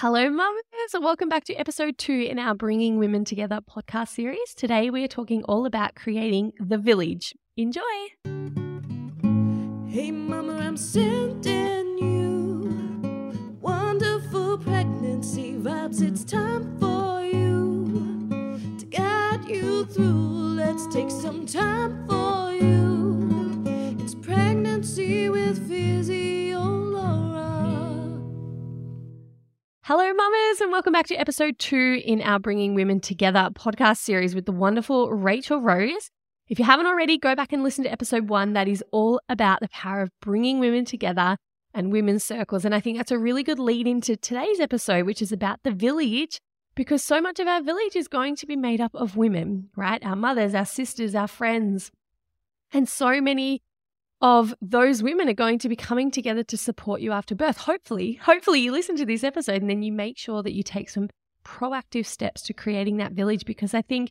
Hello, mamas. And welcome back to episode two in our Bringing Women Together podcast series. Today, we are talking all about creating the village. Enjoy. Hey, mama, I'm sending you wonderful pregnancy vibes. It's time for you to guide you through. Let's take some time for you. It's pregnancy with Physio Hello, mamas, and welcome back to episode two in our Bringing Women Together podcast series with the wonderful Rachael Rose. If you haven't already, go back and listen to episode one. That is all about the power of bringing women together and women's circles. And I think that's a really good lead into today's episode, which is about the village, because so much of our village is going to be made up of women, right? Our mothers, our sisters, our friends. And so many of those women are going to be coming together to support you after birth. Hopefully, hopefully you listen to this episode and then you make sure that you take some proactive steps to creating that village because I think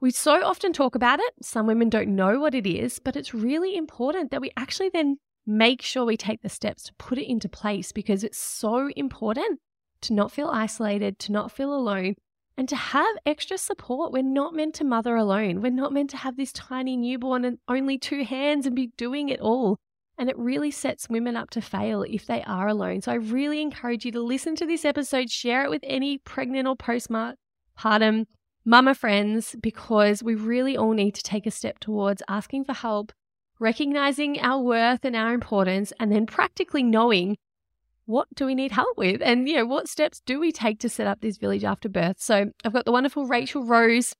we so often talk about it. Some women don't know what it is, but it's really important that we actually then make sure we take the steps to put it into place because it's so important to not feel isolated, to not feel alone, and to have extra support. We're not meant to mother alone. We're not meant to have this tiny newborn and only two hands and be doing it all. And it really sets women up to fail if they are alone. So I really encourage you to listen to this episode, share it with any pregnant or postpartum mama friends, because we really all need to take a step towards asking for help, recognizing our worth and our importance, and then practically knowing what do we need help with? And you know what steps do we take to set up this village after birth? So i've got the wonderful rachael rose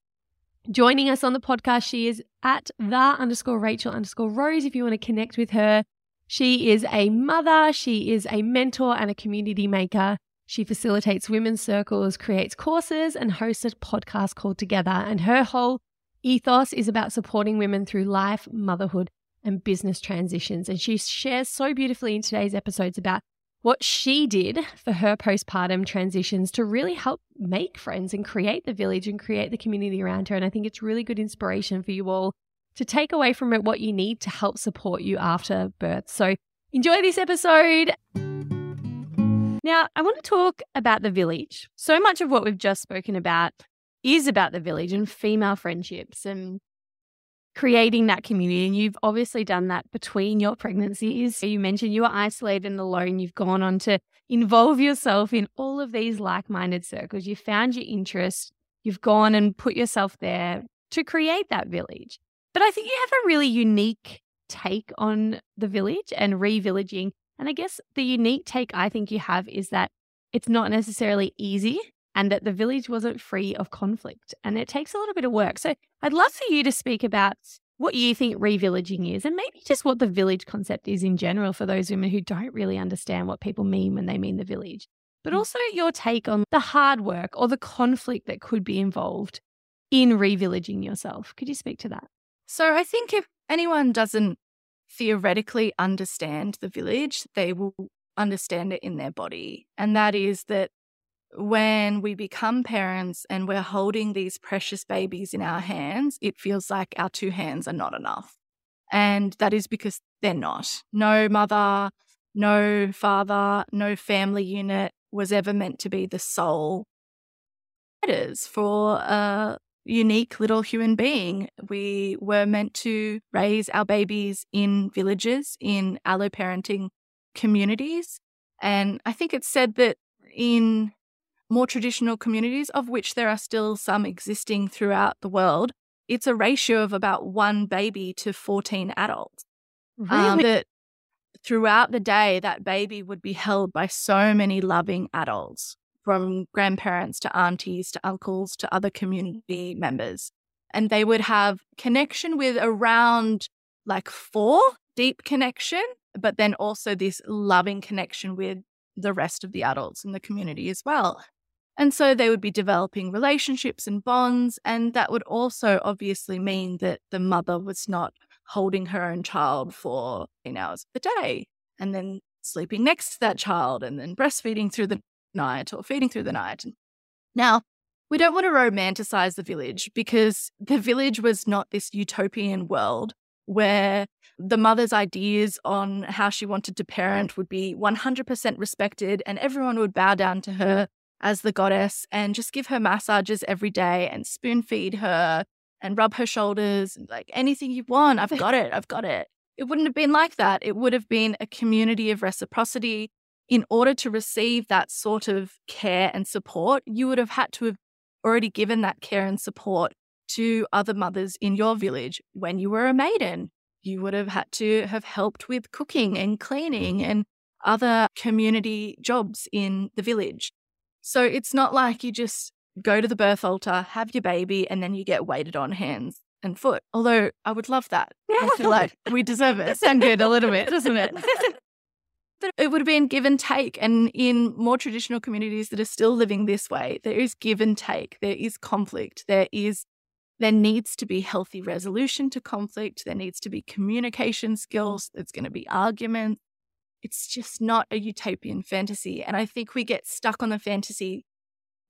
joining us on the podcast. She is at the underscore rachael underscore rose if you want to connect with her. She is a mother. She is a mentor and a community maker. She facilitates women's circles creates courses and hosts a podcast called together. And her whole ethos is about supporting women through life motherhood and business transitions. And she shares so beautifully in today's episodes about what she did for her postpartum transitions to really help make friends and create the village and create the community around her. And I think it's really good inspiration for you all to take away from it what you need to help support you after birth. So enjoy this episode. Now, I want to talk about the village. So much of what we've just spoken about is about the village and female friendships and creating that community. And you've obviously done that between your pregnancies. You mentioned you were isolated and alone. You've gone on to involve yourself in all of these like minded circles. You found your interest. You've gone and put yourself there to create that village. But I think you have a really unique take on the village and revillaging. And I guess the unique take I think you have is that it's not necessarily easy and that the village wasn't free of conflict. And it takes a little bit of work. So I'd love for you to speak about what you think revillaging is and maybe just what the village concept is in general for those women who don't really understand what people mean when they mean the village. But Mm. also your take on the hard work or the conflict that could be involved in revillaging yourself. Could you speak to that? So I think if anyone doesn't theoretically understand the village, they will understand it in their body. And that is that when we become parents and we're holding these precious babies in our hands, it feels like our two hands are not enough. And that is because they're not. No mother, no father, no family unit was ever meant to be the sole providers for a unique little human being. We were meant to raise our babies in villages, in alloparenting communities. And I think it's said that in more traditional communities, of which there are still some existing throughout the world, it's a ratio of about one baby to 14 adults. Um, that throughout the day, that baby would be held by so many loving adults, from grandparents to aunties to uncles to other community members. And they would have connection with around like four deep connection, but then also this loving connection with the rest of the adults in the community as well. And so they would be developing relationships and bonds. And that would also obviously mean that the mother was not holding her own child for 10 hours of the day and then sleeping next to that child and then breastfeeding through the night or feeding through the night. Now, we don't want to romanticize the village because the village was not this utopian world where the mother's ideas on how she wanted to parent would be 100% respected and everyone would bow down to her as the goddess and just give her massages every day and spoon feed her and rub her shoulders, like anything you want. I've got it. I've got it. It wouldn't have been like that. It would have been a community of reciprocity. In order to receive that sort of care and support, you would have had to have already given that care and support to other mothers in your village when you were a maiden. You would have had to have helped with cooking and cleaning and other community jobs in the village. So it's not like you just go to the birth altar, have your baby, and then you get waited on hands and foot. Although I would love that. I feel like we deserve it. Sound good a little bit, doesn't it? but it would have been give and take. And in more traditional communities that are still living this way, there is give and take. There is conflict. There is there needs to be healthy resolution to conflict. There needs to be communication skills. There's going to be arguments. It's just not a utopian fantasy. And I think we get stuck on the fantasy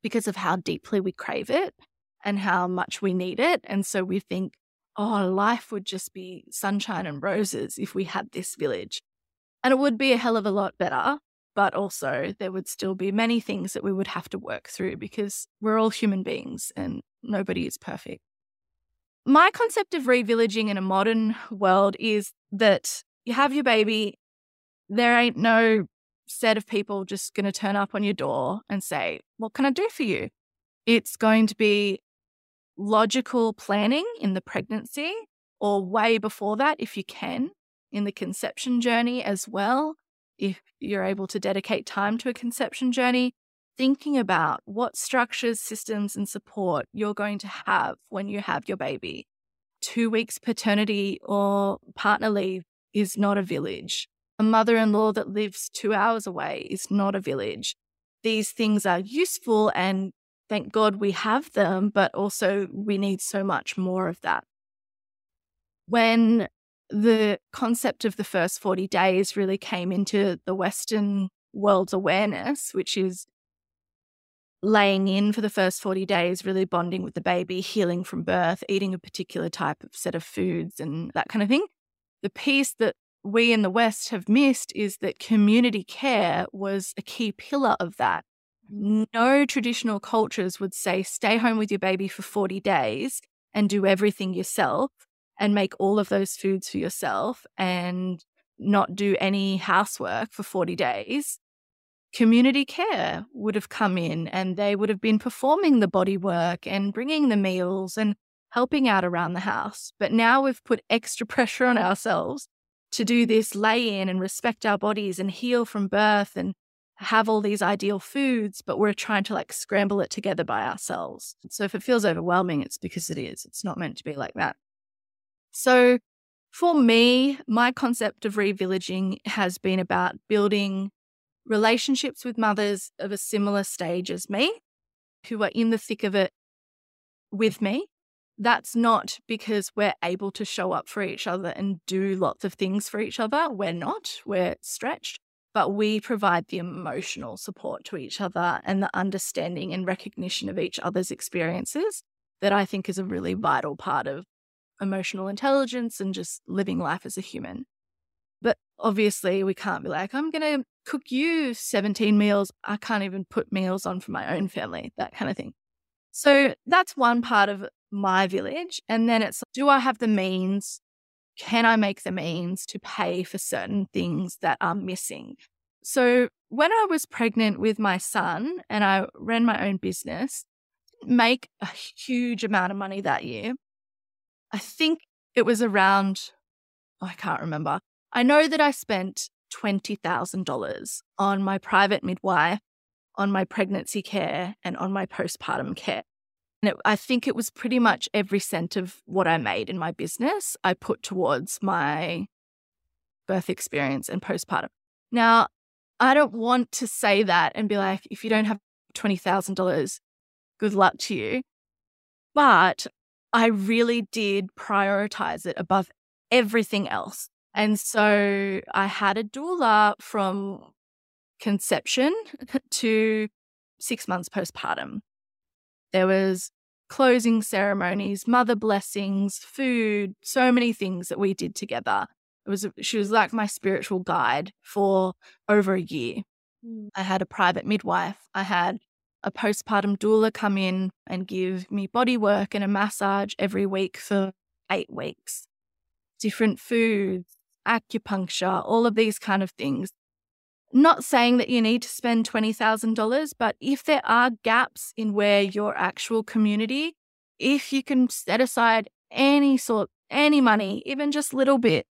because of how deeply we crave it and how much we need it. And so we think, oh, life would just be sunshine and roses if we had this village. And it would be a hell of a lot better. But also, there would still be many things that we would have to work through because we're all human beings and nobody is perfect. My concept of revillaging in a modern world is that you have your baby, there ain't no set of people just going to turn up on your door and say, What can I do for you? It's going to be logical planning in the pregnancy or way before that, if you can, in the conception journey as well. If you're able to dedicate time to a conception journey, thinking about what structures, systems, and support you're going to have when you have your baby. Two weeks paternity or partner leave is not a village. A mother in law that lives two hours away is not a village. These things are useful and thank God we have them, but also we need so much more of that. When the concept of the first 40 days really came into the Western world's awareness, which is laying in for the first 40 days, really bonding with the baby, healing from birth, eating a particular type of set of foods, and that kind of thing. The piece that we in the West have missed is that community care was a key pillar of that. Mm. No traditional cultures would say, stay home with your baby for 40 days and do everything yourself and make all of those foods for yourself and not do any housework for 40 days community care would have come in and they would have been performing the body work and bringing the meals and helping out around the house. But now we've put extra pressure on ourselves to do this lay in and respect our bodies and heal from birth and have all these ideal foods, but we're trying to like scramble it together by ourselves. So if it feels overwhelming, it's because it is. It's not meant to be like that. So for me, my concept of revillaging has been about building relationships with mothers of a similar stage as me who are in the thick of it with me. That's not because we're able to show up for each other and do lots of things for each other. We're not, we're stretched, but we provide the emotional support to each other and the understanding and recognition of each other's experiences that I think is a really vital part of emotional intelligence and just living life as a human. But obviously, we can't be like, I'm going to cook you 17 meals. I can't even put meals on for my own family, that kind of thing. So that's one part of my village. And then it's do I have the means? Can I make the means to pay for certain things that are missing? So when I was pregnant with my son and I ran my own business, make a huge amount of money that year. I think it was around, oh, I can't remember, I know that I spent $20,000 on my private midwife, on my pregnancy care, and on my postpartum care. And it, I think it was pretty much every cent of what I made in my business I put towards my birth experience and postpartum. Now, I don't want to say that and be like, if you don't have $20,000, good luck to you. But I really did prioritize it above everything else. And so I had a doula from conception to six months postpartum. There was closing ceremonies, mother blessings, food, so many things that we did together. It was she was like my spiritual guide for over a year. Mm. I had a private midwife. I had a postpartum doula come in and give me body work and a massage every week for eight weeks. Different foods, acupuncture, all of these kind of things. Not saying that you need to spend $20,000, but if there are gaps in where your actual community, if you can set aside any sort, any money, even just a little bit,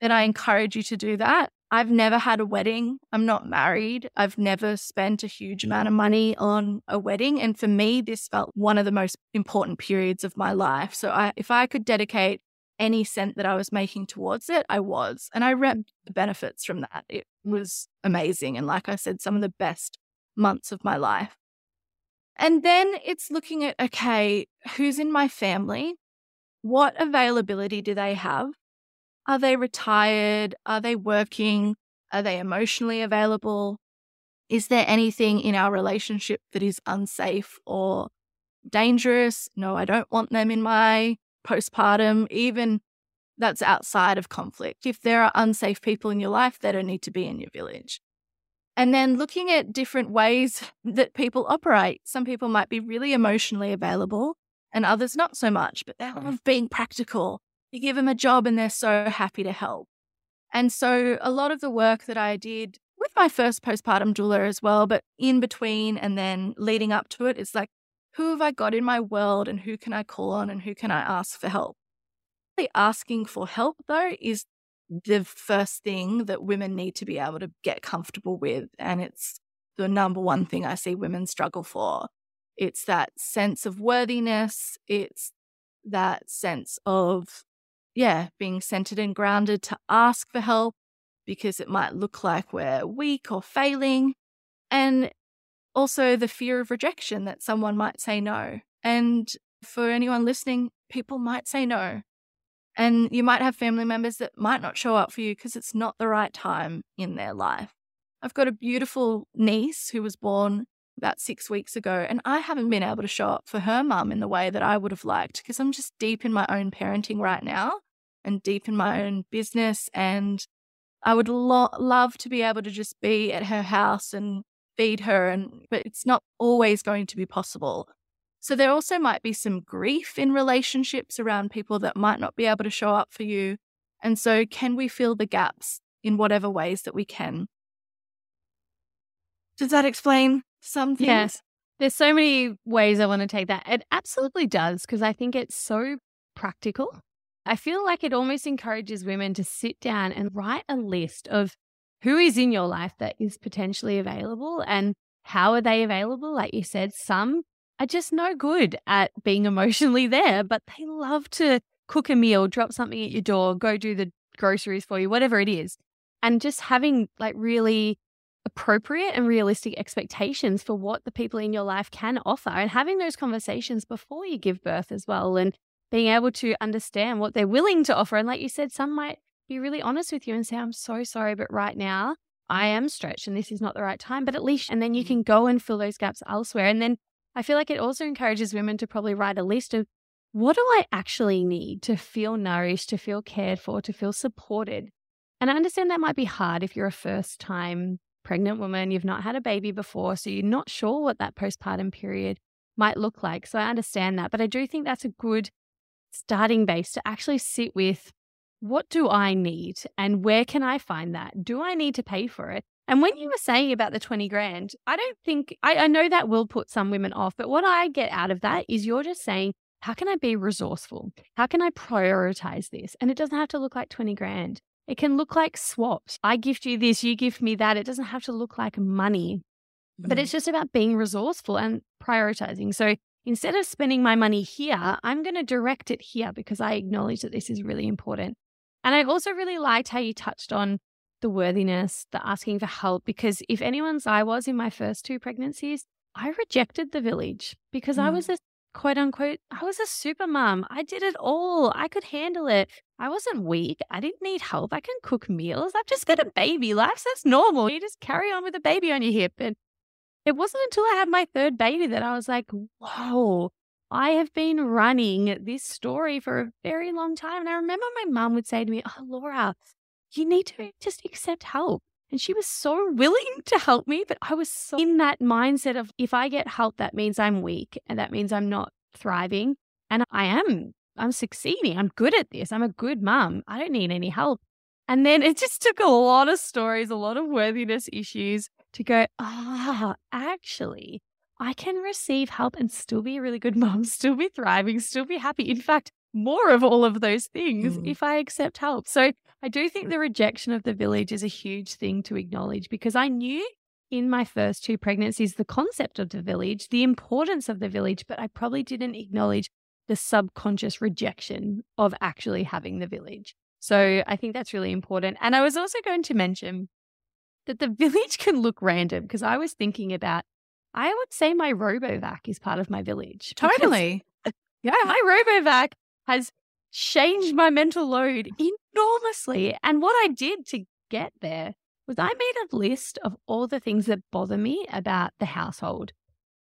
then I encourage you to do that. I've never had a wedding. I'm not married. I've never spent a huge mm. amount of money on a wedding. And for me, this felt one of the most important periods of my life. So I, if I could dedicate any cent that I was making towards it, I was. And I reaped the benefits from that. It was amazing. And like I said, some of the best months of my life. And then it's looking at okay, who's in my family? What availability do they have? Are they retired? Are they working? Are they emotionally available? Is there anything in our relationship that is unsafe or dangerous? No, I don't want them in my postpartum, even that's outside of conflict. If there are unsafe people in your life, they don't need to be in your village. And then looking at different ways that people operate. Some people might be really emotionally available and others not so much, but they love being practical. You give them a job and they're so happy to help. And so a lot of the work that I did with my first postpartum doula as well, but in between and then leading up to it, it's like, who have I got in my world and who can I call on and who can I ask for help? Asking for help, though, is the first thing that women need to be able to get comfortable with. And it's the number one thing I see women struggle for. It's that sense of worthiness. It's that sense of, yeah, being centered and grounded to ask for help because it might look like we're weak or failing. And also the fear of rejection that someone might say no. And for anyone listening, people might say no. And you might have family members that might not show up for you because it's not the right time in their life. I've got a beautiful niece who was born about six weeks ago, and I haven't been able to show up for her mum in the way that I would have liked because I'm just deep in my own parenting right now and deep in my own business. And I would lo- love to be able to just be at her house and feed her and but it's not always going to be possible. So there also might be some grief in relationships around people that might not be able to show up for you. And so can we fill the gaps in whatever ways that we can? Does that explain some things? Yes. There's so many ways I want to take that. It absolutely does because I think it's so practical. I feel like it almost encourages women to sit down and write a list of who is in your life that is potentially available and how are they available? Like you said, some are just no good at being emotionally there, but they love to cook a meal, drop something at your door, go do the groceries for you, whatever it is. And just having like really appropriate and realistic expectations for what the people in your life can offer and having those conversations before you give birth as well and being able to understand what they're willing to offer. And like you said, some might be really honest with you and say, I'm so sorry, but right now I mm-hmm. am stretched and this is not the right time. But at least, and then you mm-hmm. can go and fill those gaps elsewhere. And then I feel like it also encourages women to probably write a list of what do I actually need to feel nourished, to feel cared for, to feel supported. And I understand that might be hard if you're a first time pregnant woman, you've not had a baby before, so you're not sure what that postpartum period might look like. So I understand that. But I do think that's a good starting base to actually sit with what do I need and where can I find that? Do I need to pay for it? And when you were saying about the 20 grand, I don't think, I, I know that will put some women off, but what I get out of that is you're just saying, how can I be resourceful? How can I prioritize this? And it doesn't have to look like 20 grand. It can look like swaps. I gift you this, you gift me that. It doesn't have to look like money, mm-hmm. but it's just about being resourceful and prioritizing. So instead of spending my money here, I'm going to direct it here because I acknowledge that this is really important. And I also really liked how you touched on the worthiness, the asking for help, because if anyone's I was in my first two pregnancies, I rejected the village because mm. I was a quote unquote, I was a super mom. I did it all. I could handle it. I wasn't weak. I didn't need help. I can cook meals. I've just got a baby. Life's that's normal. You just carry on with a baby on your hip. And it wasn't until I had my third baby that I was like, whoa, I have been running this story for a very long time. And I remember my mom would say to me, Oh, Laura, you need to just accept help. And she was so willing to help me, but I was so in that mindset of if I get help, that means I'm weak and that means I'm not thriving. And I am, I'm succeeding. I'm good at this. I'm a good mum. I don't need any help. And then it just took a lot of stories, a lot of worthiness issues to go, ah, oh, actually, I can receive help and still be a really good mom, still be thriving, still be happy. In fact, more of all of those things mm. if I accept help. So I do think the rejection of the village is a huge thing to acknowledge because I knew in my first two pregnancies the concept of the village, the importance of the village, but I probably didn't acknowledge the subconscious rejection of actually having the village. So I think that's really important. And I was also going to mention that the village can look random because I was thinking about, I would say my RoboVac is part of my village. Totally. Yeah. My RoboVac has changed my mental load enormously. And what I did to get there was I made a list of all the things that bother me about the household.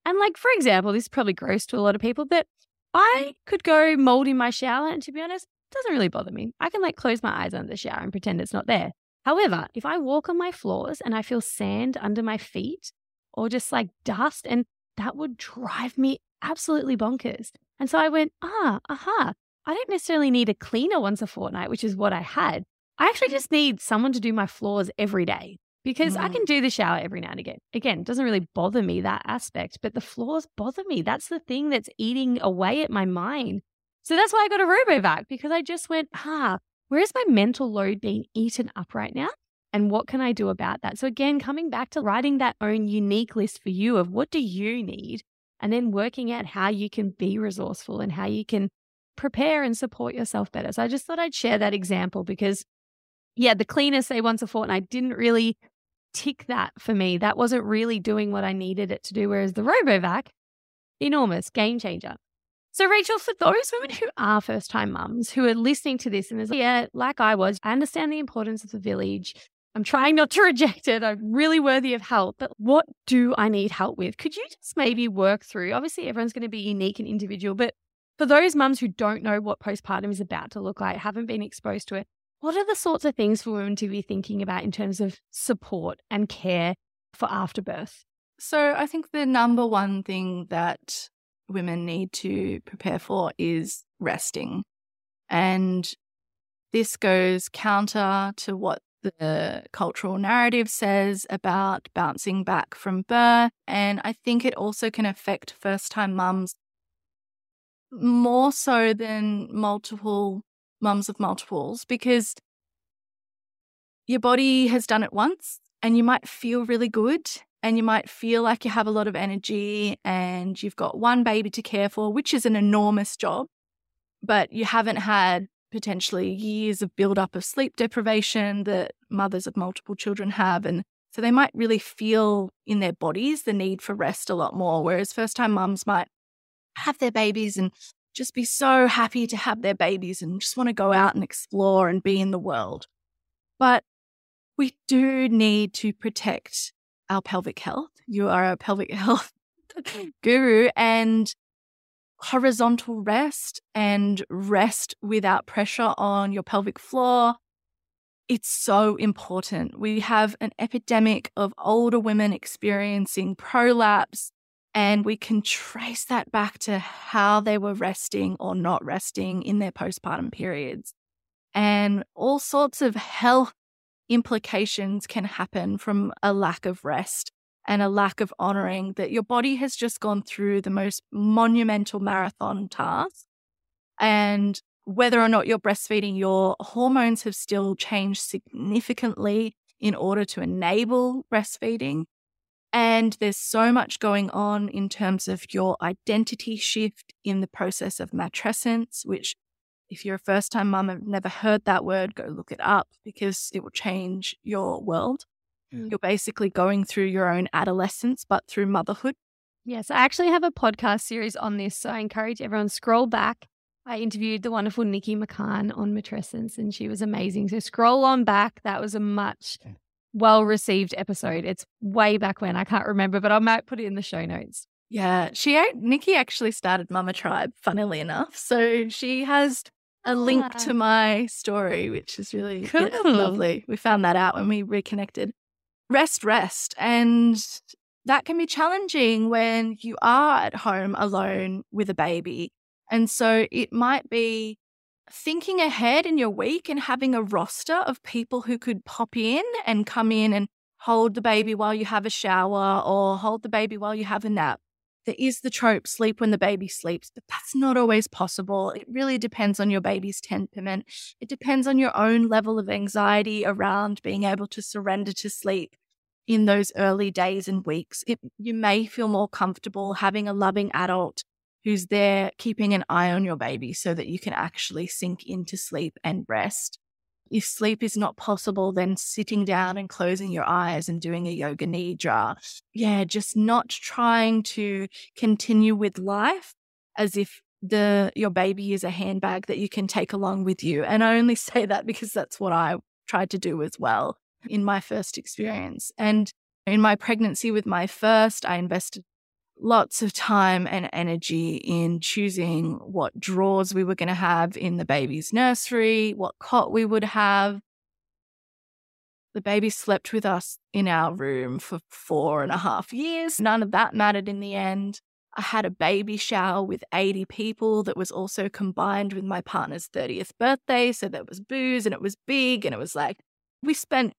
And, like, for example, this is probably gross to a lot of people, but I could go mold in my shower. And to be honest, it doesn't really bother me. I can like close my eyes under the shower and pretend it's not there. However, if I walk on my floors and I feel sand under my feet or just like dust, and that would drive me absolutely bonkers. And so I went, ah, aha, I don't necessarily need a cleaner once a fortnight, which is what I had. I actually just need someone to do my floors every day because mm. I can do the shower every now and again. Again, it doesn't really bother me that aspect, but the floors bother me. That's the thing that's eating away at my mind. So that's why I got a RoboVac because I just went, ah, where is my mental load being eaten up right now? And what can I do about that? So again, coming back to writing that own unique list for you of what do you need? And then working out how you can be resourceful and how you can prepare and support yourself better. So I just thought I'd share that example because yeah, the cleaner say once a fortnight didn't really tick that for me. That wasn't really doing what I needed it to do. Whereas the RoboVac, enormous game changer. So, Rachael, for those women who are first time mums who are listening to this and is yeah, like I was, I understand the importance of the village. I'm trying not to reject it. I'm really worthy of help. But what do I need help with? Could you just maybe work through? Obviously, everyone's going to be unique and individual, but for those mums who don't know what postpartum is about to look like, haven't been exposed to it, what are the sorts of things for women to be thinking about in terms of support and care for afterbirth? So, I think the number one thing that women need to prepare for is resting. And this goes counter to what the cultural narrative says about bouncing back from birth. And I think it also can affect first time mums more so than multiple mums of multiples because your body has done it once and you might feel really good and you might feel like you have a lot of energy and you've got one baby to care for, which is an enormous job, but you haven't had potentially years of build-up of sleep deprivation that mothers of multiple children have. And so they might really feel in their bodies the need for rest a lot more. Whereas first time mums might have their babies and just be so happy to have their babies and just want to go out and explore and be in the world. But we do need to protect our pelvic health. You are a pelvic health guru and horizontal rest and rest without pressure on your pelvic floor. It's so important. We have an epidemic of older women experiencing prolapse, and we can trace that back to how they were resting or not resting in their postpartum periods. And all sorts of health implications can happen from a lack of rest and a lack of honoring that your body has just gone through the most monumental marathon task. And whether or not you're breastfeeding, your hormones have still changed significantly in order to enable breastfeeding. And there's so much going on in terms of your identity shift in the process of matrescence, which, if you're a first time mum and never heard that word, go look it up because it will change your world. You're basically going through your own adolescence, but through motherhood. Yes, I actually have a podcast series on this. So I encourage everyone scroll back. I interviewed the wonderful Nikki McCann on matrescence and she was amazing. So scroll on back. That was a much well received episode. It's way back when I can't remember, but I might put it in the show notes. Yeah, she Nikki actually started Mama Tribe, funnily enough. So she has a link to ah. my story, which is really cool. yeah, lovely. We found that out when we reconnected. Rest, rest. And that can be challenging when you are at home alone with a baby. And so it might be thinking ahead in your week and having a roster of people who could pop in and come in and hold the baby while you have a shower or hold the baby while you have a nap. There is the trope sleep when the baby sleeps, but that's not always possible. It really depends on your baby's temperament. It depends on your own level of anxiety around being able to surrender to sleep in those early days and weeks. It, you may feel more comfortable having a loving adult who's there keeping an eye on your baby so that you can actually sink into sleep and rest. If sleep is not possible, then sitting down and closing your eyes and doing a yoga nidra. Yeah, just not trying to continue with life as if the your baby is a handbag that you can take along with you. And I only say that because that's what I tried to do as well in my first experience. And in my pregnancy with my first, I invested lots of time and energy in choosing what drawers we were going to have in the baby's nursery, what cot we would have. The baby slept with us in our room for four and a half years. None of that mattered in the end. I had a baby shower with 80 people that was also combined with my partner's 30th birthday. So there was booze and it was big. And it was like, we spent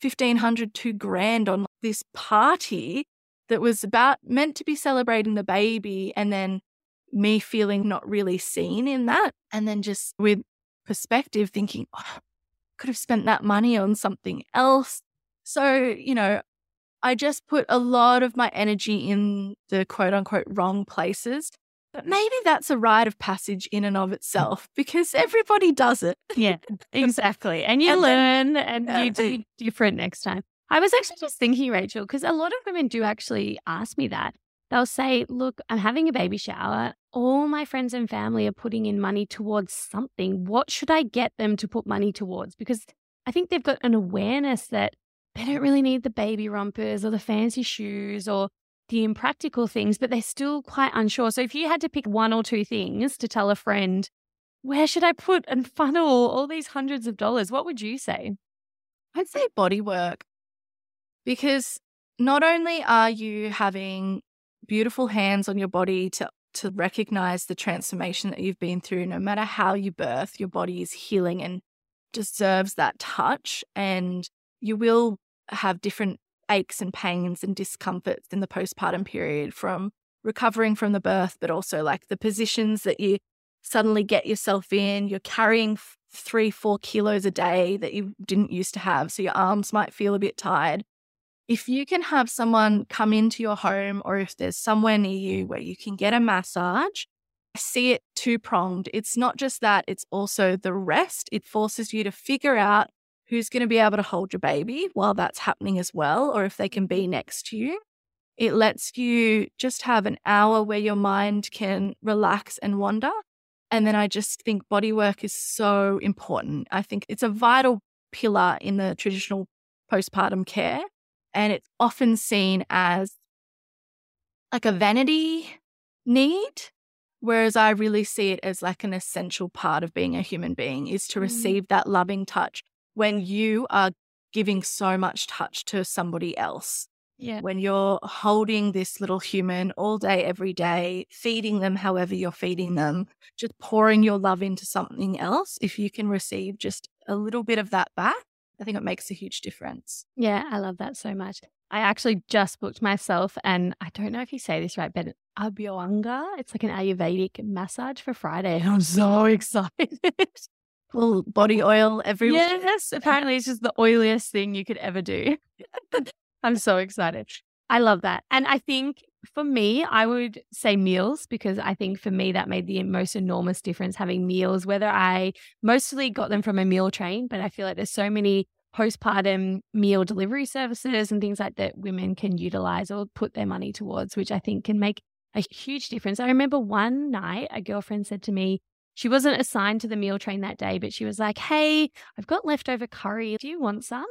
1500, two grand on this party that was about meant to be celebrating the baby and then me feeling not really seen in that. And then just with perspective, thinking, oh, could have spent that money on something else. So, you know, I just put a lot of my energy in the quote unquote wrong places. But maybe that's a rite of passage in and of itself because everybody does it. Yeah, exactly. And you and learn then, and you do different next time. I was actually just thinking, Rachael, because a lot of women do actually ask me that. They'll say, Look, I'm having a baby shower. All my friends and family are putting in money towards something. What should I get them to put money towards? Because I think they've got an awareness that they don't really need the baby rompers or the fancy shoes or the impractical things, but they're still quite unsure. So if you had to pick one or two things to tell a friend, where should I put and funnel all these hundreds of dollars? What would you say? I'd say body work. Because not only are you having beautiful hands on your body to to recognize the transformation that you've been through no matter how you birth your body is healing and deserves that touch and you will have different aches and pains and discomforts in the postpartum period from recovering from the birth but also like the positions that you suddenly get yourself in. You're carrying three four kilos a day that you didn't used to have so your arms might feel a bit tired if you can have someone come into your home or if there's somewhere near you where you can get a massage, I see it two pronged. It's not just that, it's also the rest. It forces you to figure out who's going to be able to hold your baby while that's happening as well, or if they can be next to you. It lets you just have an hour where your mind can relax and wander. And then I just think body work is so important. I think it's a vital pillar in the traditional postpartum care and it's often seen as like a vanity need. Whereas I really see it as like an essential part of being a human being is to mm. receive that loving touch when you are giving so much touch to somebody else. Yeah. When you're holding this little human all day, every day, feeding them however you're feeding them, just pouring your love into something else, if you can receive just a little bit of that back, I think it makes a huge difference. Yeah, I love that so much. I actually just booked myself, and I don't know if you say this right, but Abhyanga. It's like an Ayurvedic massage for Friday. And I'm so excited. Full body oil everywhere. Yes, apparently it's just the oiliest thing you could ever do. I'm so excited. I love that. And I think for me, I would say meals because I think for me that made the most enormous difference having meals, whether I mostly got them from a meal train, but I feel like there's so many postpartum meal delivery services and things like that women can utilize or put their money towards, which I think can make a huge difference. I remember one night a girlfriend said to me, she wasn't assigned to the meal train that day, but she was like, Hey, I've got leftover curry. Do you want some?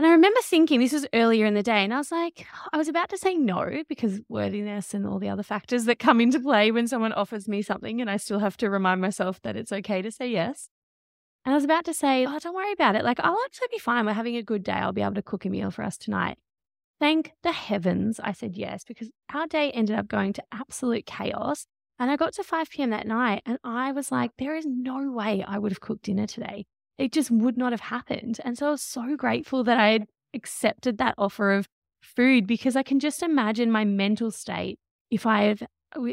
And I remember thinking this was earlier in the day, and I was like, I was about to say no because worthiness and all the other factors that come into play when someone offers me something, and I still have to remind myself that it's okay to say yes. And I was about to say, oh, don't worry about it. Like, I'll actually be fine. We're having a good day. I'll be able to cook a meal for us tonight. Thank the heavens I said yes, because our day ended up going to absolute chaos. And I got to 5 p.m. that night and I was like, there is no way I would have cooked dinner today. It just would not have happened. And so I was so grateful that I had accepted that offer of food because I can just imagine my mental state if I have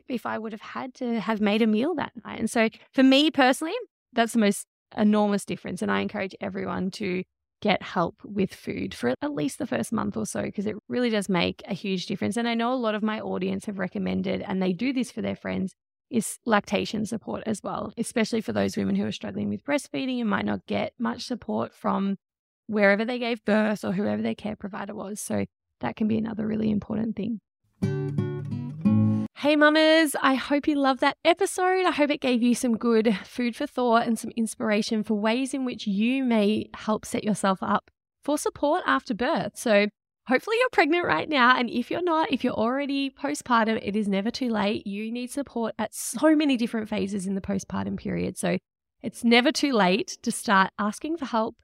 if I would have had to have made a meal that night. And so for me personally, that's the most enormous difference. And I encourage everyone to get help with food for at least the first month or so because it really does make a huge difference. And I know a lot of my audience have recommended, and they do this for their friends, is lactation support as well, especially for those women who are struggling with breastfeeding and might not get much support from wherever they gave birth or whoever their care provider was. So that can be another really important thing. Hey, mamas, I hope you loved that episode. I hope it gave you some good food for thought and some inspiration for ways in which you may help set yourself up for support after birth. So, hopefully, you're pregnant right now. And if you're not, if you're already postpartum, it is never too late. You need support at so many different phases in the postpartum period. So, it's never too late to start asking for help,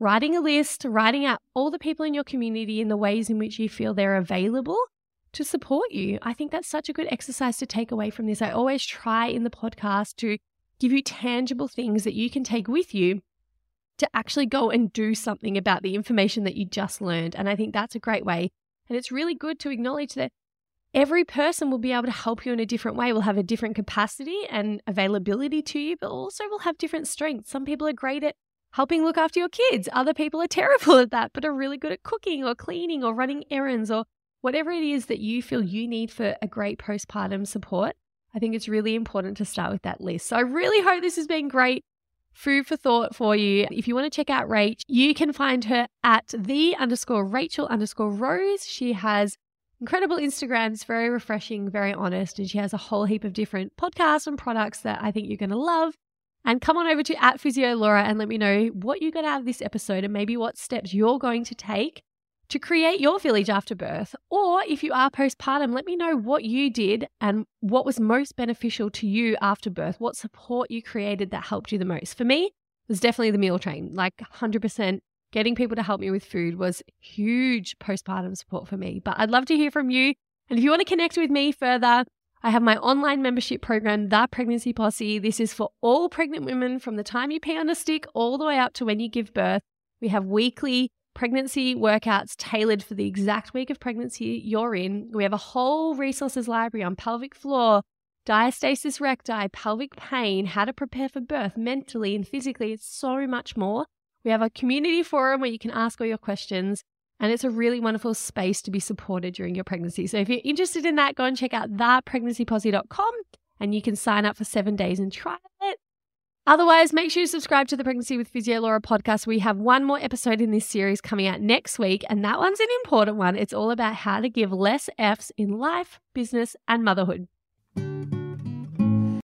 writing a list, writing out all the people in your community in the ways in which you feel they're available to support you. I think that's such a good exercise to take away from this. I always try in the podcast to give you tangible things that you can take with you to actually go and do something about the information that you just learned. And I think that's a great way. And it's really good to acknowledge that every person will be able to help you in a different way, will have a different capacity and availability to you, but also will have different strengths. Some people are great at helping look after your kids, other people are terrible at that, but are really good at cooking or cleaning or running errands or whatever it is that you feel you need for a great postpartum support, I think it's really important to start with that list. So I really hope this has been great food for thought for you. If you want to check out Rach, you can find her at the underscore Rachael underscore Rose. She has incredible Instagrams, very refreshing, very honest, and she has a whole heap of different podcasts and products that I think you're going to love. And come on over to at Physio Laura and let me know what you got out of this episode and maybe what steps you're going to take to create your village after birth. Or if you are postpartum, let me know what you did and what was most beneficial to you after birth, what support you created that helped you the most. For me, it was definitely the meal train, like 100%. Getting people to help me with food was huge postpartum support for me. But I'd love to hear from you. And if you want to connect with me further, I have my online membership program, The Pregnancy Posse. This is for all pregnant women from the time you pee on a stick all the way up to when you give birth. We have weekly pregnancy workouts tailored for the exact week of pregnancy you're in. We have a whole resources library on pelvic floor, diastasis recti, pelvic pain, how to prepare for birth mentally and physically. It's so much more. We have a community forum where you can ask all your questions. And it's a really wonderful space to be supported during your pregnancy. So if you're interested in that, go and check out thepregnancyposse.com and you can sign up for seven days and try it. Otherwise, make sure you subscribe to the Pregnancy with Physio Laura podcast. We have one more episode in this series coming out next week, and that one's an important one. It's all about how to give less F's in life, business, and motherhood.